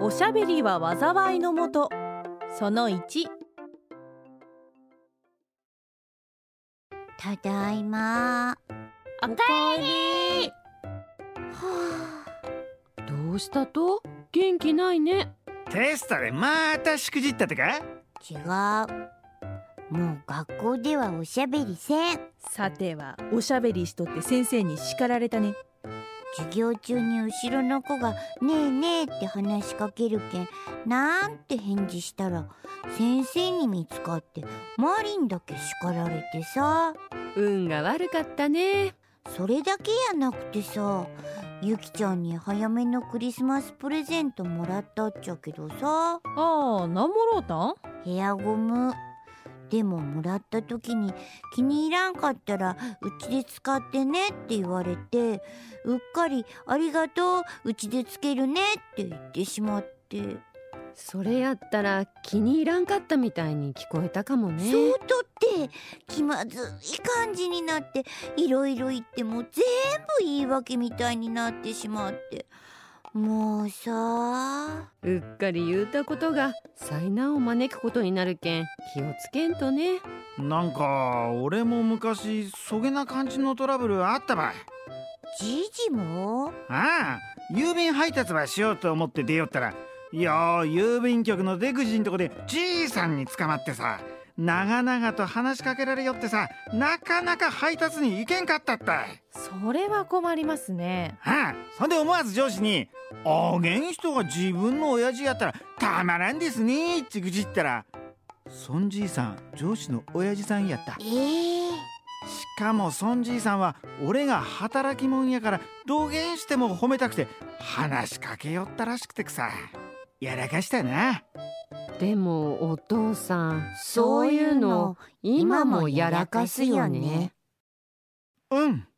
おしゃべりは災いのもと。その1ただいま。おかえり。はあ。どうしたと？元気ないね。テストでまたしくじったってか？違う。もう学校ではおしゃべりせん。さてはおしゃべりしとって先生に叱られたね授業中に後ろの子が「ねえねえ」って話しかけるけんなんて返事したら先生に見つかってマリンだけ叱られてさ運が悪かったね。それだけやなくてさゆきちゃんに早めのクリスマスプレゼントもらったっちゃけどさ。ああ何もろうたん？ヘアゴムでももらった時に気に入らんかったらうちで使ってねって言われてうっかりありがとううちでつけるねって言ってしまって。それやったら気に入らんかったみたいに聞こえたかもね。そうとって気まずい感じになっていろいろ言っても全部言い訳みたいになってしまって。もうさうっかり言うたことが災難を招くことになるけん気をつけんとね。なんか俺も昔そげな感じのトラブルあったばい。じいじも？ああ郵便配達ばしようと思って出よったらいや郵便局の出口んとこでじいさんに捕まってさ長々と話しかけられよってさなかなか配達に行けんかったったい。それは困りますね。はあそんで思わず上司に「あげん人が自分の親父やったらたまらんですね」って愚痴ったら孫じいさん上司の親父さんやった。えー、しかも孫じいさんは俺が働き者やからどげんしても褒めたくて話しかけよったらしくてくさ。やらかしたな。でもお父さんそういうの今もやらかすよね。うん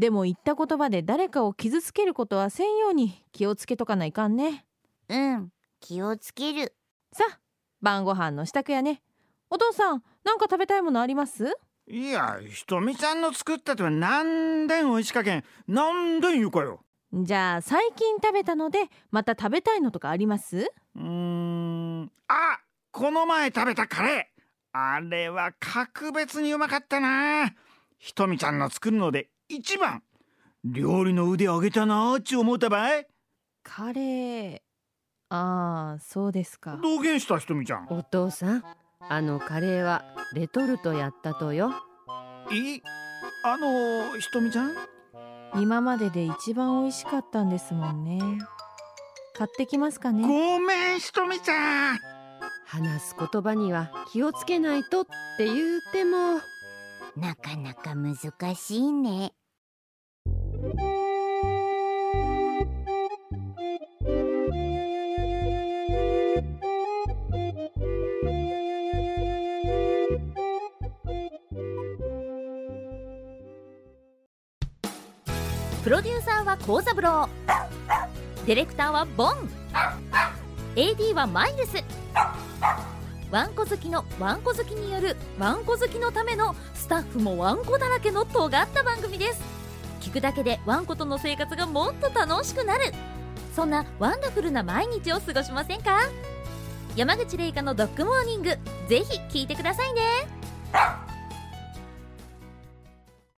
でも言った言葉で誰かを傷つけることはせんように気をつけとかないかんね。うん気をつける。さあ晩ご飯の支度やね。お父さんなんか食べたいものあります？いやひとみちゃんの作ったとはなんでん美味しかけん。なんでん言うかよ。じゃあ最近食べたのでまた食べたいのとかあります？うーん。あこの前食べたカレー。あれは格別にうまかったな。ひとみちゃんの作るので一番。料理の腕上げたなーっち思うたばい。カレーああそうですか。どげんしたひとみちゃん。お父さんあのカレーはレトルトやったとよ。い。あのひとみちゃん。今までで一番美味しかったんですもんね。買ってきますかね。ごめんひとみちゃん。話す言葉には気をつけないとって言うても。なかなか難しいねプロデューサーは幸三郎。ディレクターはボン。AD はマイルス。ワンコ好きのワンコ好きによるワンコ好きのためのスタッフもワンコだらけの尖った番組です。聞くだけでワンコとの生活がもっと楽しくなる。そんなワンダフルな毎日を過ごしませんか？山口玲香のドッグモーニングぜひ聞いてくださいね。